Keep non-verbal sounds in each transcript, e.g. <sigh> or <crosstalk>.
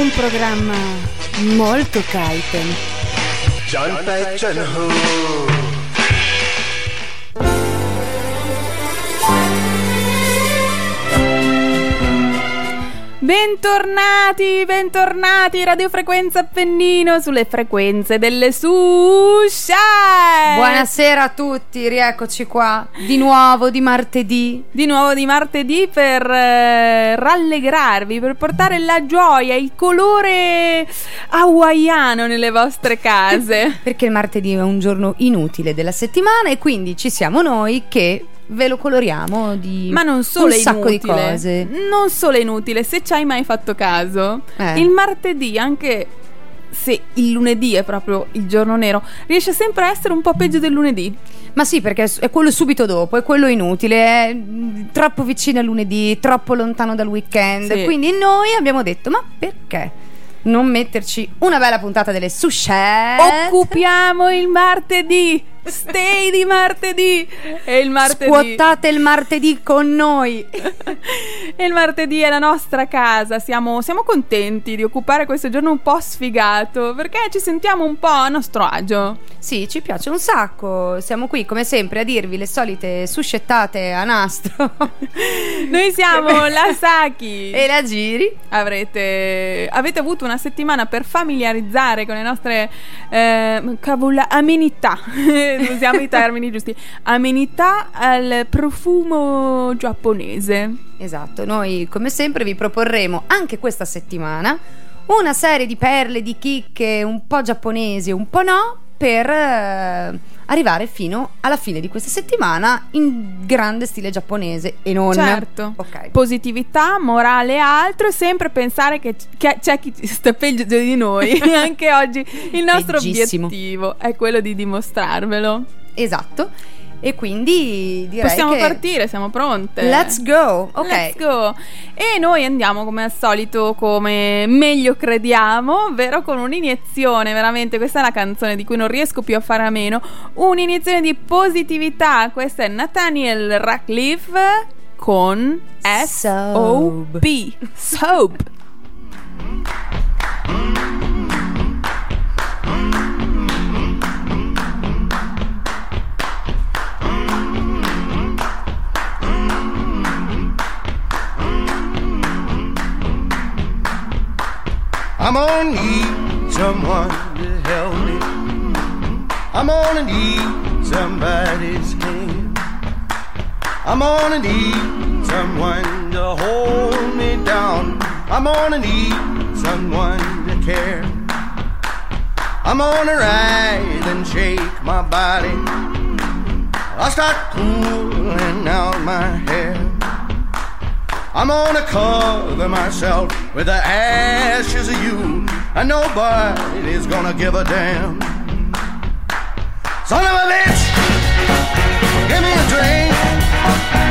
Un programma molto kaiten. John Patchen Who. Bentornati, bentornati Radiofrequenza Appennino sulle frequenze delle Susha. Buonasera a tutti, rieccoci qua di nuovo di martedì. Di nuovo di martedì per eh, rallegrarvi, per portare la gioia, il colore hawaiano nelle vostre case. <laughs> Perché il martedì è un giorno inutile della settimana e quindi ci siamo noi che ve lo coloriamo di Ma non solo un sacco inutile, di cose. Non solo è inutile, se ci hai mai fatto caso, Eh. il martedì anche se il lunedì è proprio il giorno nero, riesce sempre a essere un po' peggio del lunedì. Ma sì, perché è quello subito dopo, è quello inutile, è troppo vicino al lunedì, troppo lontano dal weekend. Sì. Quindi noi abbiamo detto, ma perché non metterci una bella puntata delle sushette? Occupiamo il martedì. Stay di martedì. E il martedì. Scuotate il martedì con noi. E <laughs> il martedì è la nostra casa. Siamo, siamo contenti di occupare questo giorno un po' sfigato perché ci sentiamo un po' a nostro agio. Sì, ci piace un sacco. Siamo qui come sempre a dirvi le solite suscettate a nastro. <laughs> Noi siamo <laughs> la Saki. e la giri. Avrete, avete avuto una settimana per familiarizzare con le nostre eh, cavola, amenità. Usiamo i termini giusti. Amenità al profumo giapponese. Esatto, noi come sempre vi proporremo anche questa settimana una serie di perle, di chicche un po' giapponesi, un po' no, per eh, arrivare fino alla fine di questa settimana in grande stile giapponese e non. Certo. Ok. Positività, morale e altro, e sempre pensare che, che c'è chi sta peggio di noi. <laughs> Anche oggi il nostro Peggissimo. obiettivo è quello di dimostrarvelo. Esatto. E quindi direi Possiamo che partire, siamo pronte. Let's go. Ok. Let's go. E noi andiamo come al solito, come meglio crediamo, ovvero con un'iniezione, veramente, questa è la canzone di cui non riesco più a fare a meno, un'iniezione di positività. Questa è Nathaniel Ratcliffe con S-O-B. Soap. I'm gonna need someone to help me. I'm gonna need somebody's hand. I'm gonna need someone to hold me down. I'm gonna need someone to care. I'm gonna rise and shake my body. I'll start pulling out my hair. I'm gonna cover myself with the ashes of you, and nobody's gonna give a damn. Son of a bitch, give me a drink.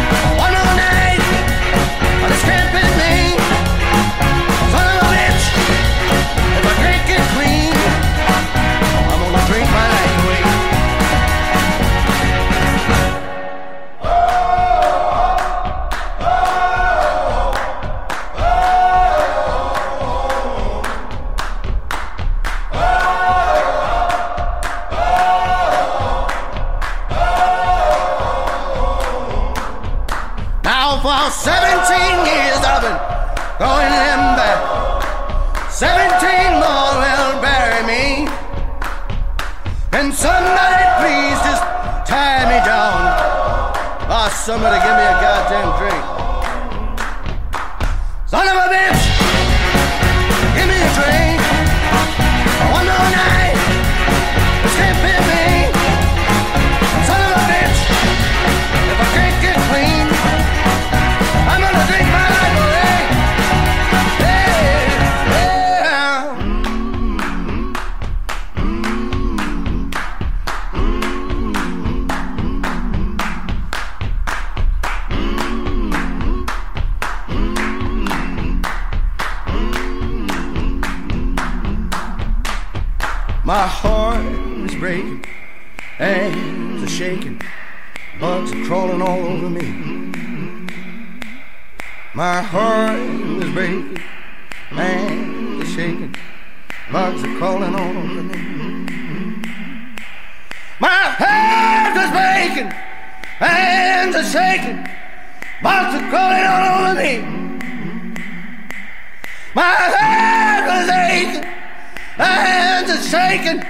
Are shaking,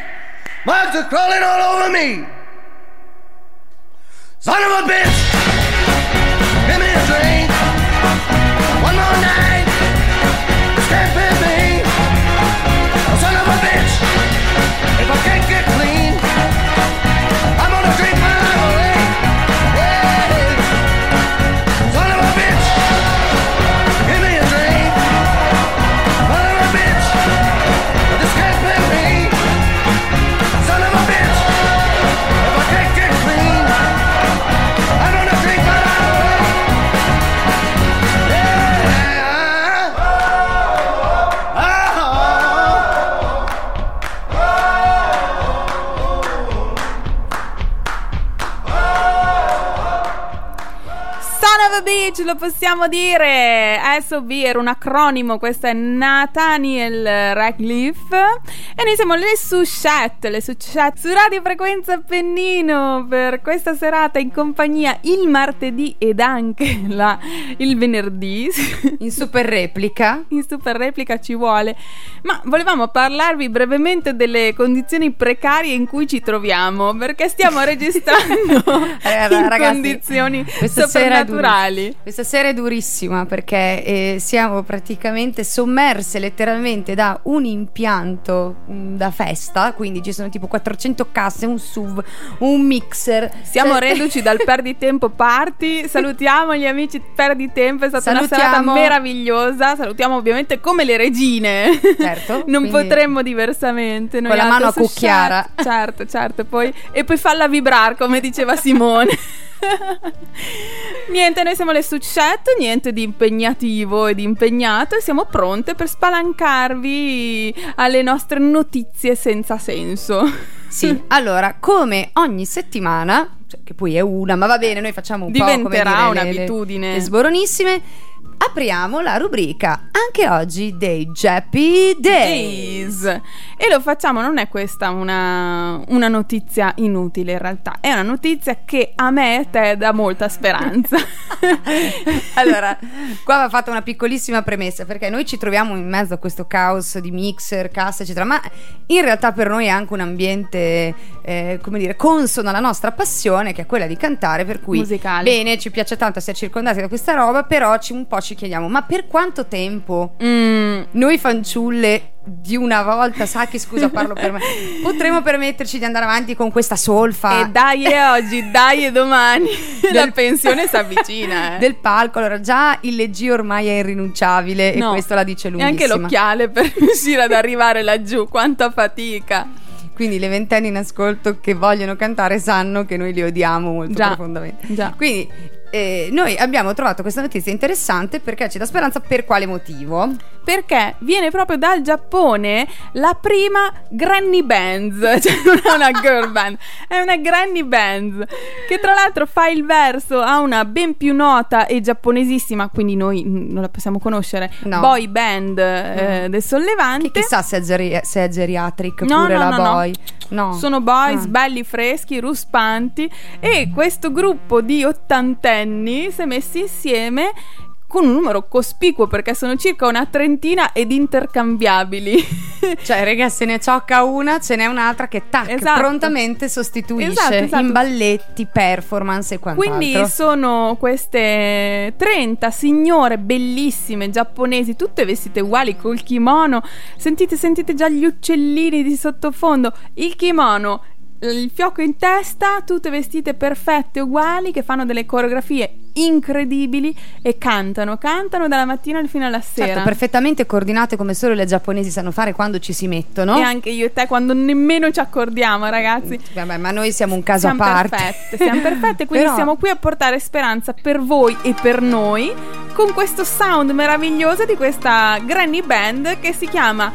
bugs are crawling all over me. Son of a bitch, Bitch, lo possiamo dire. SOB era un acronimo, questo è Nathaniel Radcliffe. E noi siamo le Sushette, le Sushette su Radio Frequenza Appennino per questa serata in compagnia il martedì ed anche la- il venerdì. In super replica. in super replica ci vuole. Ma volevamo parlarvi brevemente delle condizioni precarie in cui ci troviamo, perché stiamo registrando <laughs> in ragazzi, condizioni questa sera soprannaturali. durissima. Questa sera è durissima perché eh, siamo praticamente sommerse letteralmente da un impianto mm, da festa, quindi ci sono tipo 400 casse, un SUV, un mixer. Siamo Cioè- reduci dal <laughs> perditempo party. Salutiamo gli amici perditempo. È stata una serata Salutiamo- meravigliosa. Salutiamo ovviamente come le regine. Certo, <laughs> non quindi- potremmo diversamente. Noi Con la mano a cucchiara. Certo, certo. Poi, e poi falla vibrare, come diceva Simone. <laughs> <laughs> niente, noi siamo le Sucette, niente di impegnativo e di impegnato e siamo pronte per spalancarvi alle nostre notizie senza senso. <laughs> Sì, allora, come ogni settimana, cioè, che poi è una, ma va bene, noi facciamo un Diventerà po' come dire, le- un'abitudine. Le, le sboronissime. Apriamo la rubrica anche oggi dei Jappy Days. Days. E lo facciamo, non è questa una, una notizia inutile in realtà, è una notizia che a me e te dà molta speranza. <laughs> allora, qua va fatta una piccolissima premessa perché noi ci troviamo in mezzo a questo caos di mixer, casse, eccetera, ma in realtà per noi è anche un ambiente, eh, come dire, consono alla nostra passione, che è quella di cantare, per cui Musicale. bene, ci piace tanto essere circondati da questa roba, però ci, un po' ci chiediamo, ma per quanto tempo Mm, noi fanciulle di una volta, Sacchi, scusa, parlo per me, <laughs> potremo permetterci di andare avanti con questa solfa? e dai e oggi, dai e domani, la pensione si avvicina. Eh. del palco. Allora, già il leggio ormai è irrinunciabile No. e questo la dice E lunghissima. anche l'occhiale per <laughs> riuscire ad arrivare laggiù, quanta fatica. Quindi le ventenni in ascolto che vogliono cantare sanno che noi li odiamo molto Già, profondamente. già. Quindi eh, noi abbiamo trovato questa notizia interessante perché ci dà speranza per quale motivo? Perché viene proprio dal Giappone la prima granny band, <laughs> cioè non è una girl band, è una granny band che tra l'altro fa il verso a una ben più nota e giapponesissima, quindi noi mm, non la possiamo conoscere, No. boy band eh, del Sollevante. Che chissà se è, geri- se è geriatric No, pure no, la boy. No. Sono boys Ah. belli freschi, ruspanti e questo gruppo di ottantenni si è messi insieme con un numero cospicuo perché sono circa una trentina ed intercambiabili. <laughs> Cioè, raga, se ne ciocca una, ce n'è un'altra che tac, Esatto. prontamente sostituisce Esatto, esatto. in balletti, performance e quant'altro. Quindi sono queste 30 signore bellissime giapponesi, tutte vestite uguali col kimono. Sentite, sentite già gli uccellini di sottofondo. Il kimono, il fiocco in testa, tutte vestite perfette, uguali, che fanno delle coreografie incredibili e cantano, cantano dalla mattina fino alla sera. Certo, perfettamente coordinate come solo le giapponesi sanno fare quando ci si mettono. E anche io e te quando nemmeno ci accordiamo, ragazzi. Vabbè, ma noi siamo un caso siamo a parte. perfette, siamo perfette, quindi Però- siamo qui a portare speranza per voi e per noi con questo sound meraviglioso di questa granny band che si chiama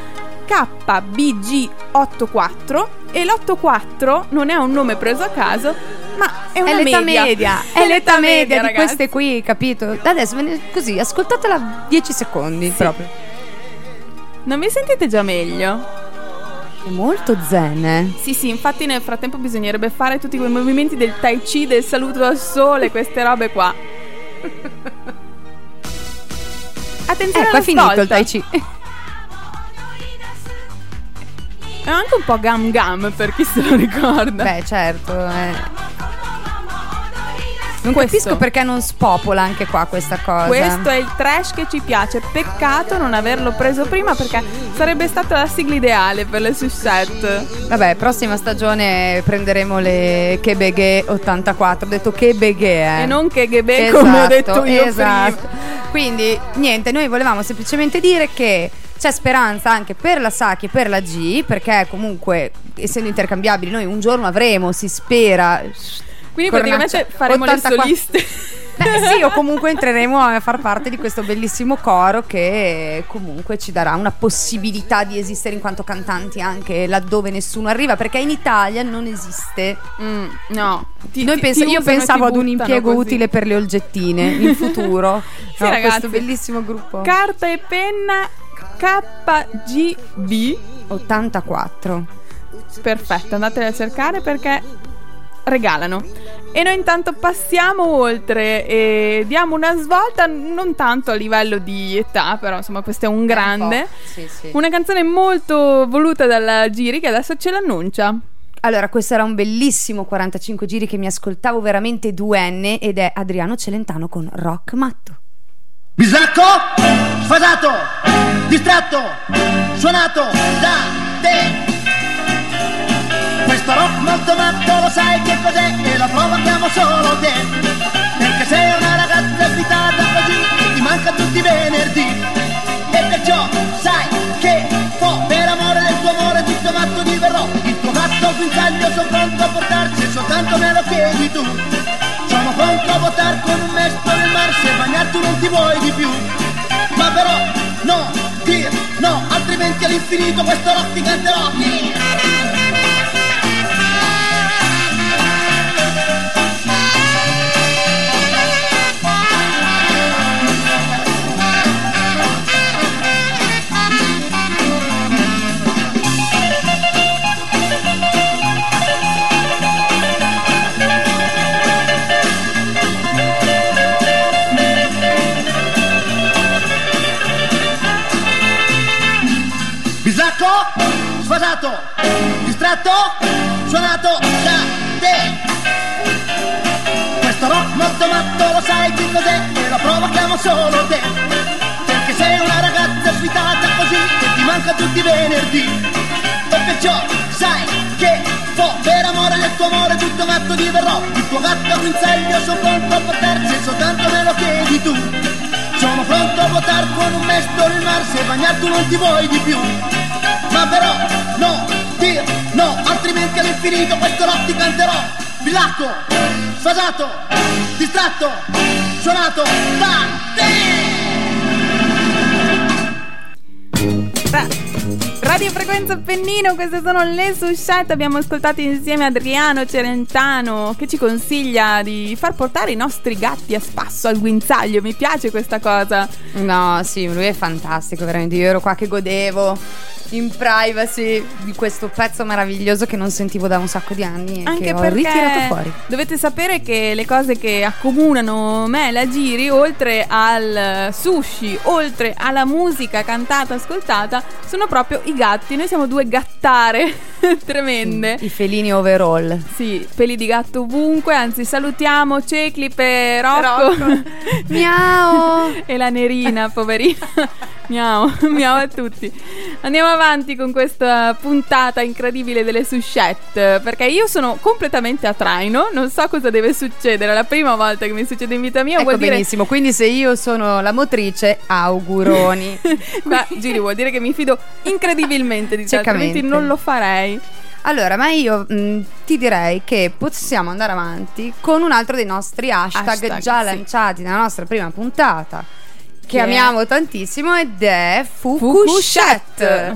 KBG84 e l'84 non è un nome preso a caso, ma è una È l'età media. media, è l'età media di ragazzi. queste qui, capito? Adesso così, ascoltatela 10 secondi proprio. Non vi sentite già meglio? È molto zen. eh. Sì, sì, infatti nel frattempo bisognerebbe fare tutti quei movimenti del tai chi, del saluto al sole, queste robe qua. Attenzione <laughs> Ecco, è finito il. Tai Chi. È anche un po' gam gam per chi se lo ricorda. Beh, certo. eh. Non Questo. capisco perché non spopola anche qua questa cosa. Questo è il trash che ci piace. Peccato non averlo preso prima perché sarebbe stata la sigla ideale per le sushette. Vabbè, prossima stagione prenderemo le Kebeghe 84. Ho detto Kebeghe, eh. E non che Gebe come ho detto io esatto. prima. Quindi, niente, noi volevamo semplicemente dire che c'è speranza anche per la Saki e per la G, perché comunque, essendo intercambiabili, noi un giorno avremo, si spera. Quindi praticamente faremo 84. le soliste. Beh, sì, o comunque <laughs> entreremo a far parte di questo bellissimo coro che comunque ci darà una possibilità di esistere in quanto cantanti anche laddove nessuno arriva, perché in Italia non esiste. Mm, no. Ti- ti- ti io pensavo ad un impiego così. utile per le olgettine in futuro. <laughs> Sì, No, ragazzi. questo bellissimo gruppo. Carta e penna KGB. 84. Perfetto, andatele a cercare perché regalano. E noi intanto passiamo oltre e diamo una svolta non tanto a livello di età, però insomma questo è un grande. Sì, sì. Una canzone molto voluta dalla Giri che adesso ce l'annuncia. Allora, questo era un bellissimo 45 giri che mi ascoltavo veramente duenne ed è Adriano Celentano con Rock Matto. Bisacco, sfasato, distratto, suonato da te. Questo rock molto matto lo sai che cos'è e lo provochiamo solo te. Perché sei una ragazza svitata così e ti manca tutti i venerdì. E perciò sai che può per amore del tuo amore tutto matto diverrò. Il tuo gatto guinzaglio sono pronto a portarsi se soltanto me lo chiedi tu. Sono pronto a votare con un mestolo nel mar se bagnare tu non ti vuoi di più. Ma però no, dir no, altrimenti all'infinito questo rock ti canterò. Sfasato, distratto, suonato da te. Questo rock molto matto lo sai che cos'è e lo provochiamo solo te. Perché sei una ragazza svitata così che ti manca tutti i venerdì. E perciò sai che può per amore del tuo amore tutto matto diverrò. Il tuo gatto guinzaglio sono pronto a portarsi se soltanto me lo chiedi tu. Sono pronto a votare con un mestolo il mar se bagnare tu non ti vuoi di più. Ma però no, dir no, altrimenti all'infinito questo rock ti canterò. Bilacco, sfasato, distratto, suonato da te. Ra- Radio Frequenza Pennino, queste sono le sushette. Abbiamo ascoltato insieme Adriano Celentano che ci consiglia di far portare i nostri gatti a spasso al guinzaglio. Mi piace questa cosa. No, sì, lui è fantastico, veramente. Io ero qua che godevo in privacy di questo pezzo meraviglioso che non sentivo da un sacco di anni e Anche che ho ritirato fuori. dovete sapere che le cose che accomunano me e la Giri, oltre al sushi, oltre alla musica cantata, ascoltata, sono proprio i gatti. Noi siamo due gattare <laughs> tremende. I felini overall. Sì, peli di gatto ovunque, anzi salutiamo Ceclip e Rocco. <laughs> Miau! e la Nerina, poverina. <laughs> miau, miau a tutti. Andiamo avanti con questa puntata incredibile delle sushette, perché io sono completamente a traino, non so cosa deve succedere, è la prima volta che mi succede in vita mia, Ecco vuol dire... benissimo, quindi se io sono la motrice, auguroni. Ma Giri vuol dire che mi fido incredibilmente di te, altrimenti non lo farei. Allora, ma io mh, ti direi che possiamo andare avanti con un altro dei nostri hashtag, Hashtag, già sì. lanciati nella nostra prima puntata. Che Che amiamo tantissimo ed è Fucuscette.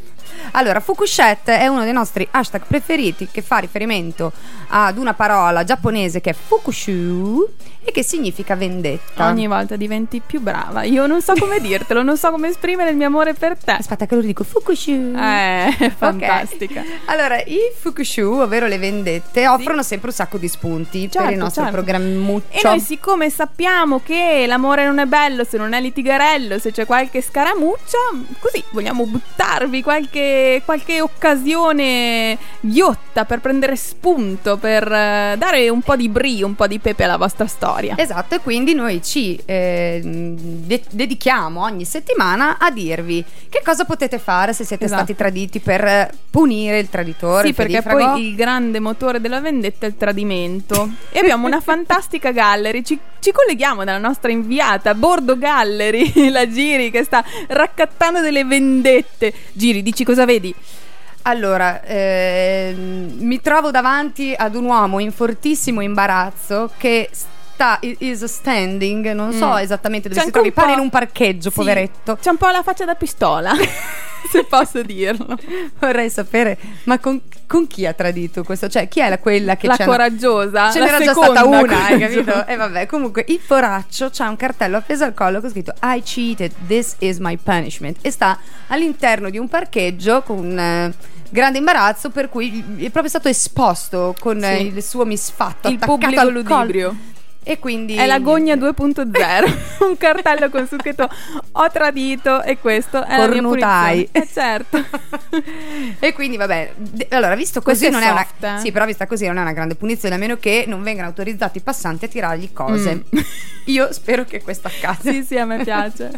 <laughs> Allora, Fukushet è uno dei nostri hashtag preferiti che fa riferimento ad una parola giapponese che è Fukushu e che significa vendetta. Ogni volta diventi più brava. Io non so come <laughs> dirtelo, non so come esprimere il mio amore per te. Aspetta che lo dico, Fukushu. Eh, <laughs> fantastica. Allora, i Fukushu, ovvero le vendette, offrono sempre un sacco di spunti per Certo, il nostro certo. programmuccio. E noi siccome sappiamo che l'amore non è bello se non è litigarello, se c'è qualche scaramuccia, così vogliamo buttarvi qualche, qualche occasione ghiotta per prendere spunto, per eh, dare un po' di brio, un po' di pepe alla vostra storia. Esatto, e quindi noi ci eh, de- dedichiamo ogni settimana a dirvi che cosa potete fare se siete Esatto. stati traditi per punire il traditore. Sì, il perché pedifrago. poi il grande motore della vendetta è il tradimento. E abbiamo una <laughs> fantastica gallery. Ci, ci colleghiamo dalla nostra inviata Bordo Gallery, <laughs> la Giri, che sta raccattando delle vendette. Giri, dici cosa vedi? Allora, ehm, mi trovo davanti ad un uomo in fortissimo imbarazzo che sta is standing, non so Mm. esattamente dove C'è si trovi, pare in un parcheggio, Sì, poveretto. C'è un po' la faccia da pistola, <laughs> <laughs> se posso dirlo. Vorrei sapere, ma con, con chi ha tradito questo? Cioè, chi è la, quella che la c'è coraggiosa. Ce n'era già stata una, hai coraggiosa. capito? E vabbè, comunque il poraccio c'ha un cartello appeso al collo con scritto I cheated, this is my punishment. E sta all'interno di un parcheggio con eh, grande imbarazzo per cui è proprio stato esposto con eh, Sì. il suo misfatto Il attaccato pubblico al ludibrio. E quindi È la gogna 2.0, <laughs> un cartello con su scritto ho tradito e questo è la mia Cornutai. punizione. Eh certo. <laughs> e quindi vabbè, allora visto così non è è una eh? Sì, però vista così non è una grande punizione a meno che non vengano autorizzati i passanti a tirargli cose. Mm. <laughs> Io spero che questo accada. sì, sì, a me piace.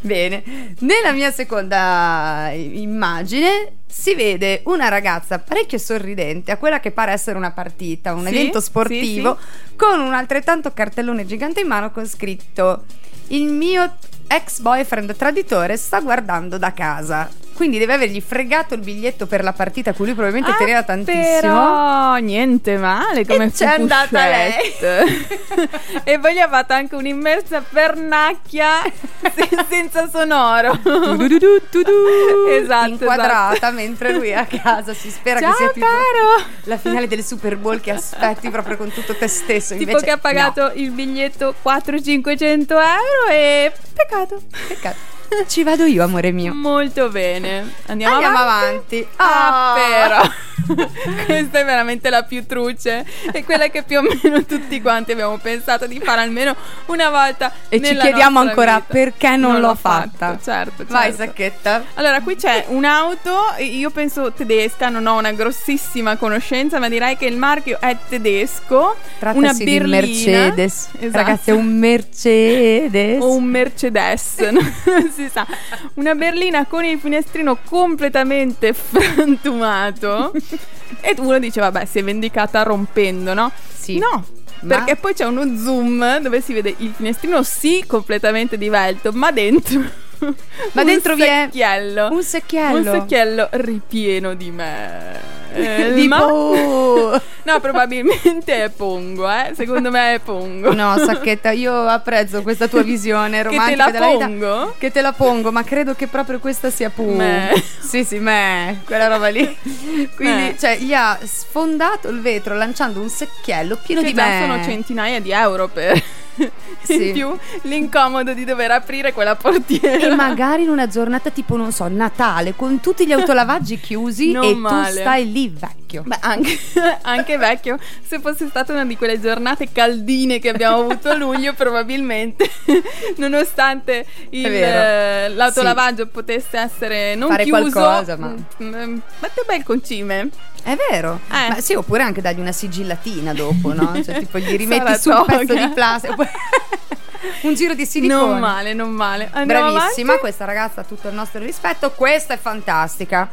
Bene, nella mia seconda immagine si vede una ragazza parecchio sorridente a quella che pare essere una partita, un Sì, evento sì, sportivo, con un altrettanto cartellone gigante in mano con scritto Il mio ex boyfriend traditore sta guardando da casa. Quindi deve avergli fregato il biglietto per la partita a cui lui probabilmente Ah, teneva tantissimo. Però niente male come E c'è andata Fukushette. <laughs> e poi gli ha fatto anche un'immersa pernacchia <laughs> se- senza sonoro. esatto, inquadrata esatto. mentre lui è a casa si spera Ciao che sia tipo caro. la finale del Super Bowl che aspetti proprio con tutto te stesso Tipo Invece, che ha pagato il biglietto 400-500 euro e peccato. No, peccato. <laughs> ci vado io amore mio Molto bene. Andiamo, andiamo avanti. avanti, Ah, Ah. però. <laughs> Questa è veramente la più truce. È quella che più o meno tutti quanti abbiamo pensato di fare almeno una volta. e ci chiediamo ancora vita. perché non, l'ho l'ho fatta fatto, certo, vai certo. Sacchetta Allora, qui c'è un'auto, io penso tedesca, non ho una grossissima conoscenza, ma direi che il marchio è tedesco. trattasi una di berlina. Mercedes Esatto. ragazzi è un <laughs> Mercedes o un Mercedes, non si sa. Una berlina con il finestrino completamente <laughs> frantumato. e uno dice, vabbè, si è vendicata rompendo, no? Sì. No. Ma- Perché poi c'è uno zoom dove si vede il finestrino sì completamente divelto, ma dentro <laughs> Ma dentro vi è secchiello. un secchiello Un secchiello ripieno di me. <laughs> Di ma- No, probabilmente è Pongo, eh. Secondo me è Pongo. no Sacchetta io apprezzo questa tua visione Che te romantica la della vita pongo? che te la pongo, ma credo che proprio questa sia Pooh. Me. Sì, sì, me, quella roba lì. Quindi, Me. cioè, gli ha sfondato il vetro lanciando un secchiello pieno che di me. sono centinaia di euro per Sì. in più l'incomodo di dover aprire quella portiera. E magari in una giornata tipo, non so, Natale, con tutti gli autolavaggi <laughs> chiusi Non e male. tu stai lì vecchio. Beh, anche, <laughs> anche vecchio, se fosse stata una di quelle giornate caldine che abbiamo avuto a luglio, probabilmente, <laughs> nonostante il, eh, l'autolavaggio potesse essere non Fare chiuso, qualcosa, ma- mm, mm, mette bel concime. È vero. Eh. Ma sì, oppure anche dargli una sigillatina dopo, no? Cioè, <laughs> tipo gli rimetti su un pezzo di plastica. <laughs> un giro di silicone. Non male, non male. Andiamo Bravissima, avanti? questa ragazza tutto il nostro rispetto. Questa è fantastica.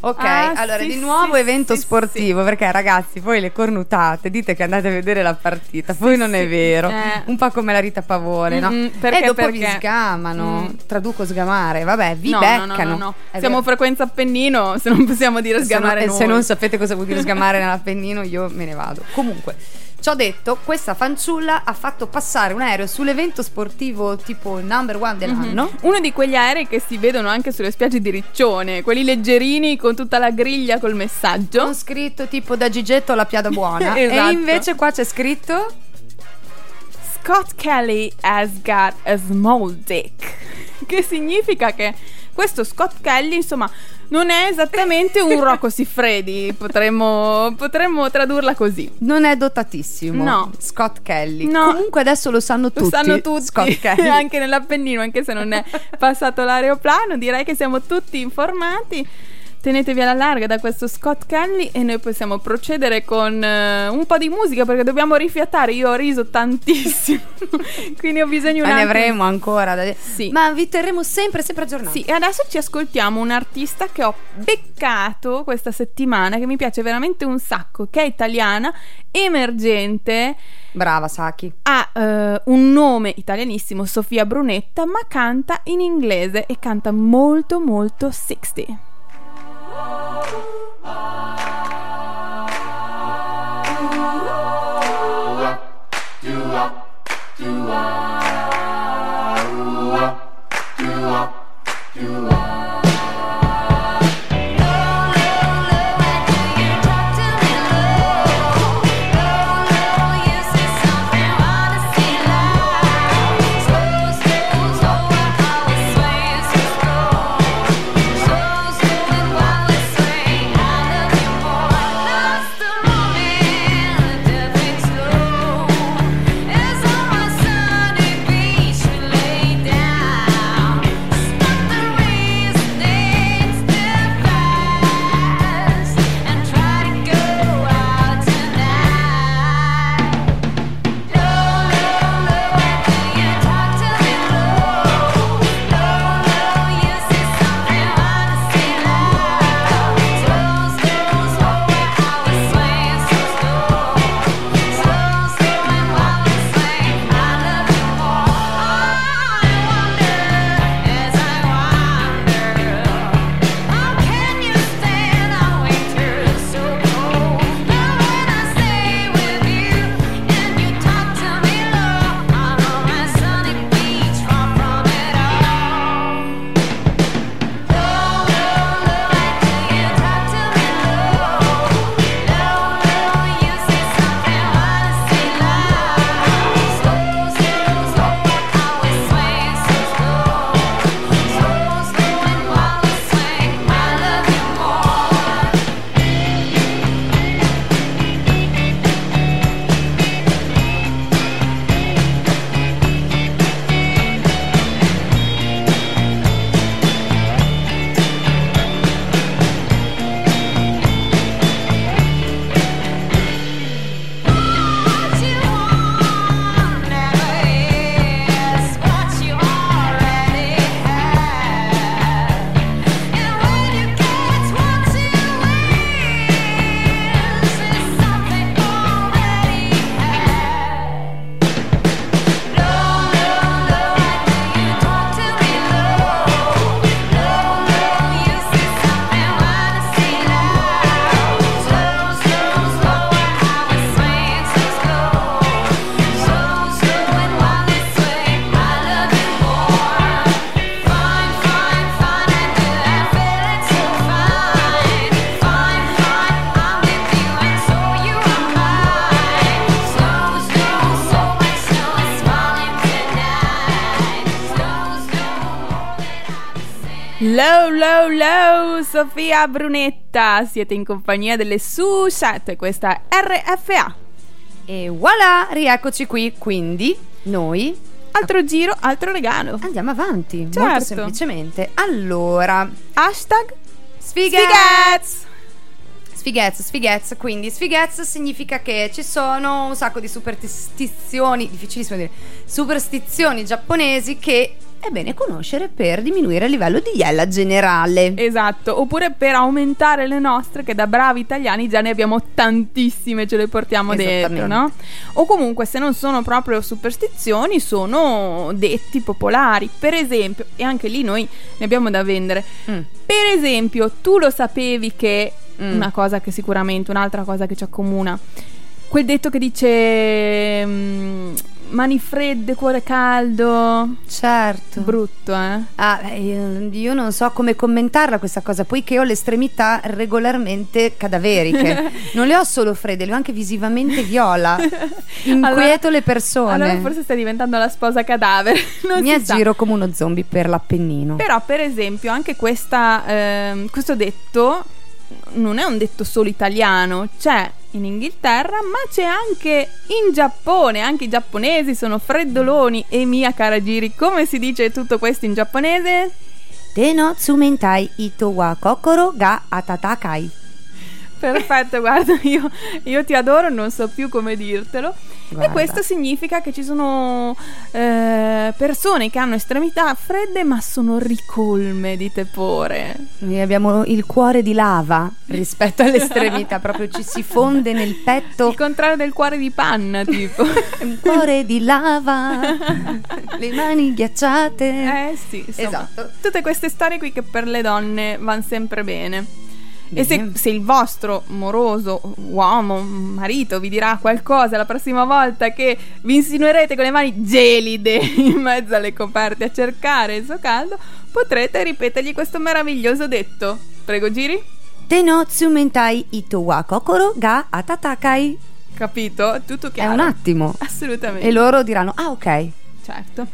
Ok, Ah, allora sì, di nuovo sì, evento sì, sportivo perché ragazzi voi le cornutate dite che andate a vedere la partita poi non è vero Eh. un po' come la Rita Pavone no? Mm-mm, perché- e dopo vi perché? sgamano Mm. traduco sgamare vabbè vi no, beccano no, no, no, no. Siamo vero. frequenza Appennino, se non possiamo dire se, no- sgamare e noi. se non sapete cosa vuol dire sgamare nell'Appennino io me ne vado comunque Ci ho detto, questa fanciulla ha fatto passare un aereo sull'evento sportivo tipo number one dell'anno. Mhm. Uno di quegli aerei che si vedono anche sulle spiagge di Riccione, quelli leggerini con tutta la griglia col messaggio. Con scritto tipo da Gigetto alla piada buona. <laughs> E Esatto. invece qua c'è scritto Scott Kelly has got a small dick. Che significa che questo Scott Kelly, insomma, non è esattamente un Rocco <laughs> Siffredi. Potremmo, potremmo tradurla così. non è dotatissimo. No. Scott Kelly. No. Comunque adesso lo sanno tutti. Lo sanno tutti, Scott Kelly. <laughs> anche nell'Appennino, anche se non è <laughs> passato l'aeroplano, direi che siamo tutti informati. Tenetevi alla larga da questo Scott Kelly e noi possiamo procedere con eh, un po' di musica perché dobbiamo rifiatare. Io ho riso tantissimo, <laughs> quindi ho bisogno un Ma ne avremo ancora da Sì. Ma vi terremo sempre, sempre aggiornati. Sì, e adesso ci ascoltiamo un artista che ho beccato questa settimana, che mi piace veramente un sacco, che è italiana, emergente, Brava, Saki. ha eh, un nome italianissimo, Sofia Brunetta, ma canta in inglese e canta molto molto 60. do up, do up. Low, low, low, Sofia Brunetta. Siete in compagnia delle Susette. Questa è RFA. E voilà, rieccoci qui. Quindi noi Altro giro, altro regalo. andiamo avanti. Molto Certo. semplicemente. Allora, Hashtag. Sfigazz. Sfighezza, sfighezza, quindi sfighezza significa che ci sono un sacco di superstizioni, difficilissimo dire, superstizioni giapponesi che è bene conoscere per diminuire il livello di iella generale. Esatto, oppure per aumentare le nostre, che da bravi italiani già ne abbiamo tantissime, ce le portiamo dentro, no? O comunque, se non sono proprio superstizioni, sono detti popolari. Per esempio, e anche lì noi ne abbiamo da vendere. Mm. Per esempio, tu lo sapevi che Mm. una cosa che sicuramente, un'altra cosa che ci accomuna. quel detto che dice mm, mani fredde, cuore caldo. Certo. Brutto, eh? Ah, io, io non so come commentarla questa cosa, poiché ho le estremità regolarmente cadaveriche. <laughs> non le ho solo fredde, le ho anche visivamente viola. <laughs> Inquieto Allora- le persone. Allora forse stai diventando la sposa cadavere. <laughs> Non Mi si sa. aggiro come uno zombie per l'Appennino. Però, per esempio, anche questa, ehm, questo detto non è un detto solo italiano, c'è in Inghilterra, ma c'è anche in Giappone. Anche i giapponesi sono freddoloni. E mia cara Giri, come si dice tutto questo in giapponese? Te no tsumentai ito wa kokoro ga atatakai. Perfetto, guarda, io, io ti adoro, non so più come dirtelo. Guarda. E questo significa che ci sono eh, persone che hanno estremità fredde ma sono ricolme di tepore. Noi abbiamo il cuore di lava rispetto all'estremità, <laughs> proprio ci si fonde nel petto. Il contrario del cuore di panna, tipo. <laughs> Un cuore di lava, <laughs> le mani ghiacciate. eh sì, insomma, Esatto. Tutte queste storie qui che per le donne vanno sempre bene. E se, Bene. se il vostro moroso uomo, marito, vi dirà qualcosa la prossima volta che vi insinuerete con le mani gelide <laughs> in mezzo alle coperte a cercare il suo caldo, potrete ripetergli questo meraviglioso detto. Prego, Giri. Te no tsumentai ito wa kokoro ga atatakai. Capito? Tutto È chiaro. un attimo. Assolutamente. E loro diranno, ah ok. Certo.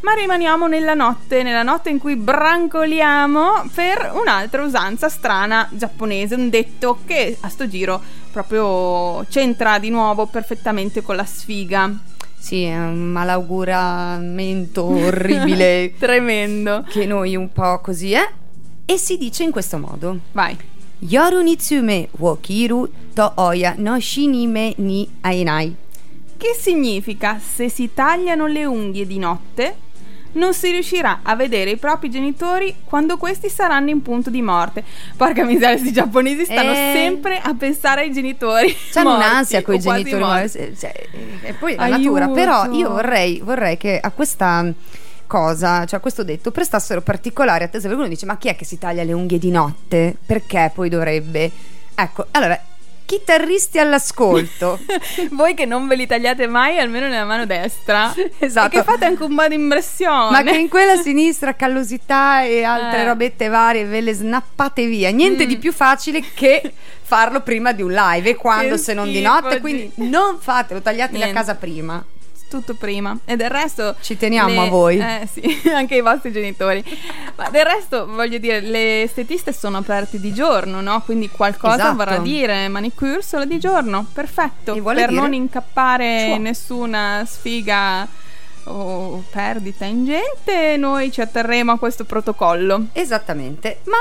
Ma rimaniamo nella notte, nella notte in cui brancoliamo per un'altra usanza strana giapponese, un detto che a sto giro proprio c'entra di nuovo perfettamente con la sfiga. Sì, è un malauguramento orribile <laughs> Tremendo. che noi un po' così è. E si dice in questo modo. Vai. Yoru ni tsume wo kiru to oya no shinime ni ainai. Che significa se si tagliano le unghie di notte non si riuscirà a vedere i propri genitori quando questi saranno in punto di morte. Porca miseria, questi giapponesi stanno Eh. sempre a pensare ai genitori. C'hanno morti un'ansia con i genitori morti. cioè, e poi la Aiuto. natura. Però io vorrei, vorrei che a questa cosa, cioè a questo detto, prestassero particolare attenzione. Perché uno dice: Ma chi è che si taglia le unghie di notte? Perché poi dovrebbe? Ecco, allora, chitarristi all'ascolto. <laughs> Voi che non ve li tagliate mai, almeno nella mano destra. Esatto. E che fate anche un po' di impressione. Ma che in quella sinistra callosità e altre Eh. robette varie ve le snappate via. Niente Mm. di più facile che farlo prima di un live e quando Che se non di notte. Quindi non fatelo, tagliateli a casa prima. Tutto prima. E del resto. Ci teniamo le- a voi. Eh sì, <laughs> anche i vostri genitori. Ma del resto, voglio dire, le estetiste sono aperte di giorno, no? Quindi qualcosa Esatto. vorrà dire manicure solo di giorno. Perfetto. Per dire- non incappare Ciao. in nessuna sfiga o perdita ingente, noi ci atterremo a questo protocollo. Esattamente. Ma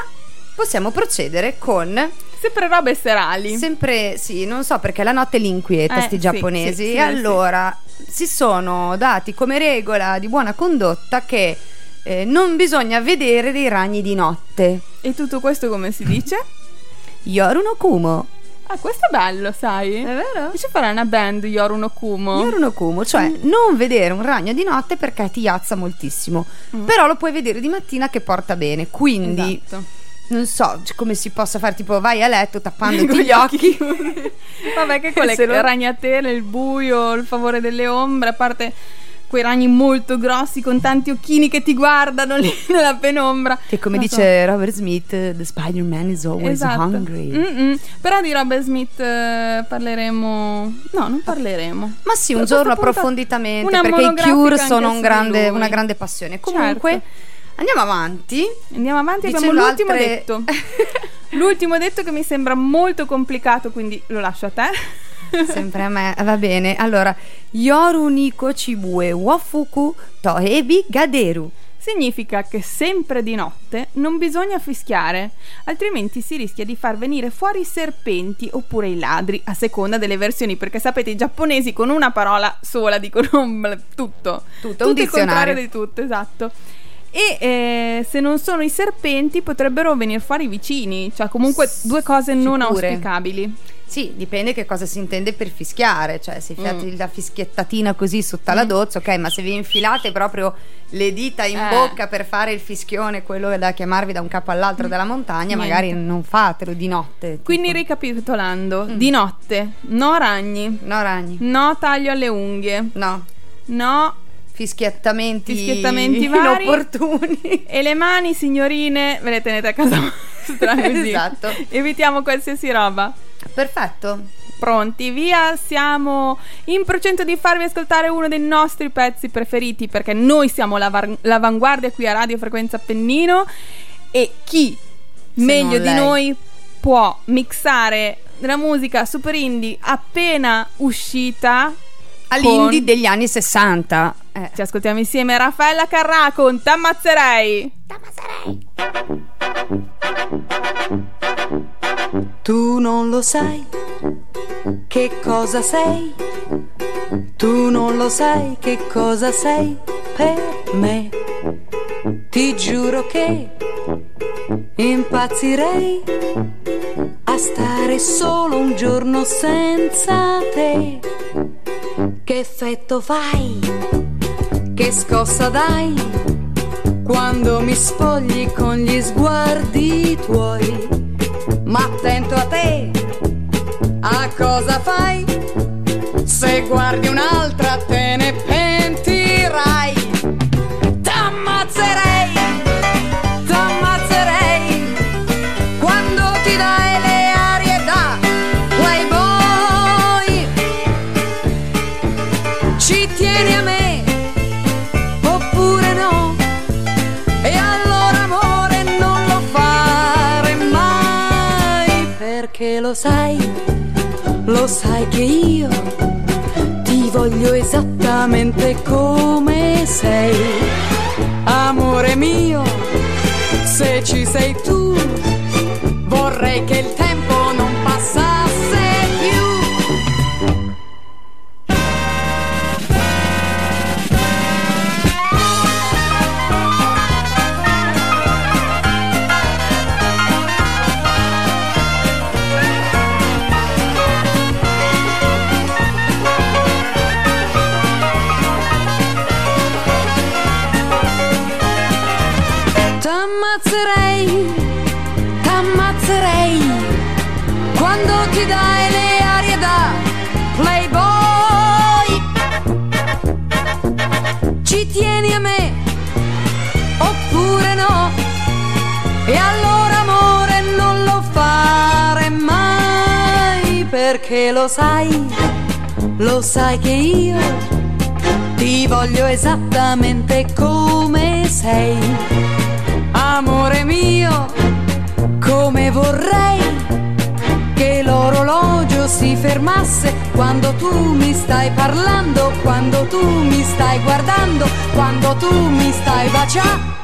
possiamo procedere con Sempre robe serali. sempre sì, non so perché la notte li inquieta Eh, sti sì, giapponesi. sì, sì, e allora si sono dati come regola di buona condotta che eh, non bisogna vedere dei ragni di notte. E tutto questo come si dice? <laughs> Yoru no kumo. Ah, questo è bello, sai? È vero? Dice fare una band Yoru no Kumo. Yoru no kumo, cioè non vedere un ragno di notte perché ti iazza moltissimo. Mm. Però lo puoi vedere di mattina che porta bene. Quindi Esatto. Non so come si possa fare, tipo vai a letto tappandoti <laughs> gli occhi. <laughs> Vabbè, che con le lo- ragnatele, il buio, il favore delle ombre, a parte quei ragni molto grossi con tanti occhini che ti guardano lì <laughs> nella penombra. Che come so. dice Robert Smith, the Spider-Man is always Esatto. hungry. Mm-mm. Però di Robert Smith eh, parleremo. No, non parleremo. Ma sì, un Questa giorno approfonditamente, perché i Cure sono un grande- una grande passione. Comunque, Certo. Andiamo avanti. Andiamo avanti, Dicendo abbiamo l'ultimo altre- detto. <laughs> L'ultimo detto che mi sembra molto complicato, quindi lo lascio a te. <laughs> Sempre a me, va bene. Allora, Yoru Niko Chibue Wafuku Tohebi Gaderu. Significa che sempre di notte non bisogna fischiare, altrimenti si rischia di far venire fuori i serpenti oppure i ladri, a seconda delle versioni, perché sapete i giapponesi con una parola sola dicono <laughs> tutto. Tutto, un il contrario dizionario. di tutto, esatto. E eh, se non sono i serpenti potrebbero venire fuori i vicini, cioè comunque due cose non Sicure. auspicabili. Sì, dipende che cosa si intende per fischiare, cioè se fate Mm. la fischiettatina così sotto alla doccia, ok, ma se vi infilate proprio le dita in Eh. bocca per fare il fischione, quello da chiamarvi da un capo all'altro della montagna, Niente. magari non fatelo di notte. tipo. Quindi ricapitolando, Mm. di notte, no ragni, No ragni, no taglio alle unghie, no, no fischiettamenti, Fischiettamenti <laughs> vari. inopportuni. E le mani, signorine, ve le tenete a casa vostra <laughs> così. Esatto. Evitiamo qualsiasi roba. Perfetto. Pronti, via, siamo in procinto di farvi ascoltare uno dei nostri pezzi preferiti perché noi siamo l'avar- l'avanguardia qui a Radio Frequenza Pennino e chi Se meglio di noi può mixare la musica super indie appena uscita All'indie con- degli anni 60. Eh. Ci ascoltiamo insieme Raffaella Carrà con T'ammazzerei. Tu non lo sai che cosa sei. Tu non lo sai che cosa sei per me. Ti giuro che impazzirei a stare solo un giorno senza te. Che effetto fai? Che scossa dai? Quando mi spogli con gli sguardi tuoi. Ma attento a te, a cosa fai? Se guardi un'altra te ne sai, lo sai che io ti voglio esattamente come sei. Amore mio, se ci sei tu Vorrei che il lo sai, lo sai che io ti voglio esattamente come sei. Amore mio, come vorrei che l'orologio si fermasse quando tu mi stai parlando, quando tu mi stai guardando, quando tu mi stai baciando.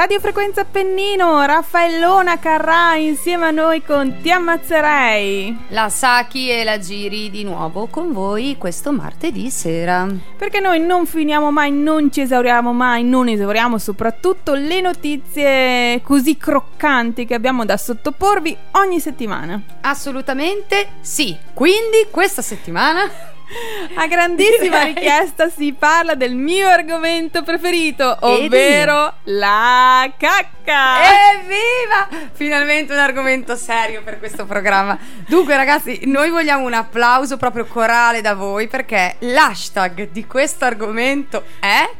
Radio Frequenza Pennino, Raffaellona Carrà insieme a noi con Ti ammazzerei. La Saki e la Giri di nuovo con voi questo martedì sera. Perché noi non finiamo mai, non ci esauriamo mai, non esauriamo soprattutto le notizie così croccanti che abbiamo da sottoporvi ogni settimana. Assolutamente sì. Quindi questa settimana A grandissima Direi. richiesta si parla del mio argomento preferito, ovvero la cacca. Evviva! Finalmente un argomento serio per questo programma. Dunque, ragazzi, noi vogliamo un applauso proprio corale da voi perché l'hashtag di questo argomento è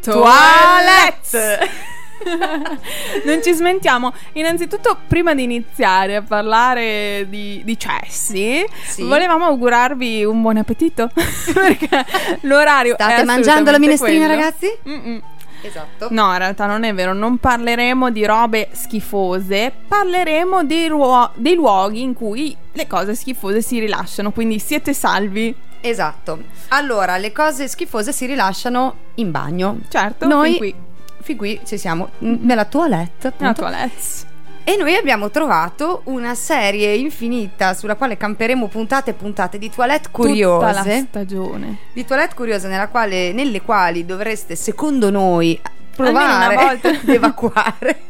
Toilette. <laughs> non ci smentiamo. Innanzitutto, prima di iniziare a parlare di, di cessi, Sì. volevamo augurarvi un buon appetito. <laughs> perché l'orario State mangiando la minestrina, quello. ragazzi? Mm-mm. Esatto. No, in realtà non è vero, non parleremo di robe schifose, parleremo dei, ruo- dei luoghi in cui le cose schifose si rilasciano, quindi siete salvi. Esatto. Allora, le cose schifose si rilasciano in bagno. Certo, Noi qui, fin qui ci siamo nella toilette. nella appunto. toilette. E noi abbiamo trovato una serie infinita sulla quale camperemo puntate e puntate di toilette Tutta la curiose. stagione. Di toilette curiose nella quale, nelle quali dovreste, secondo noi, provare una volta. ad <laughs> evacuare.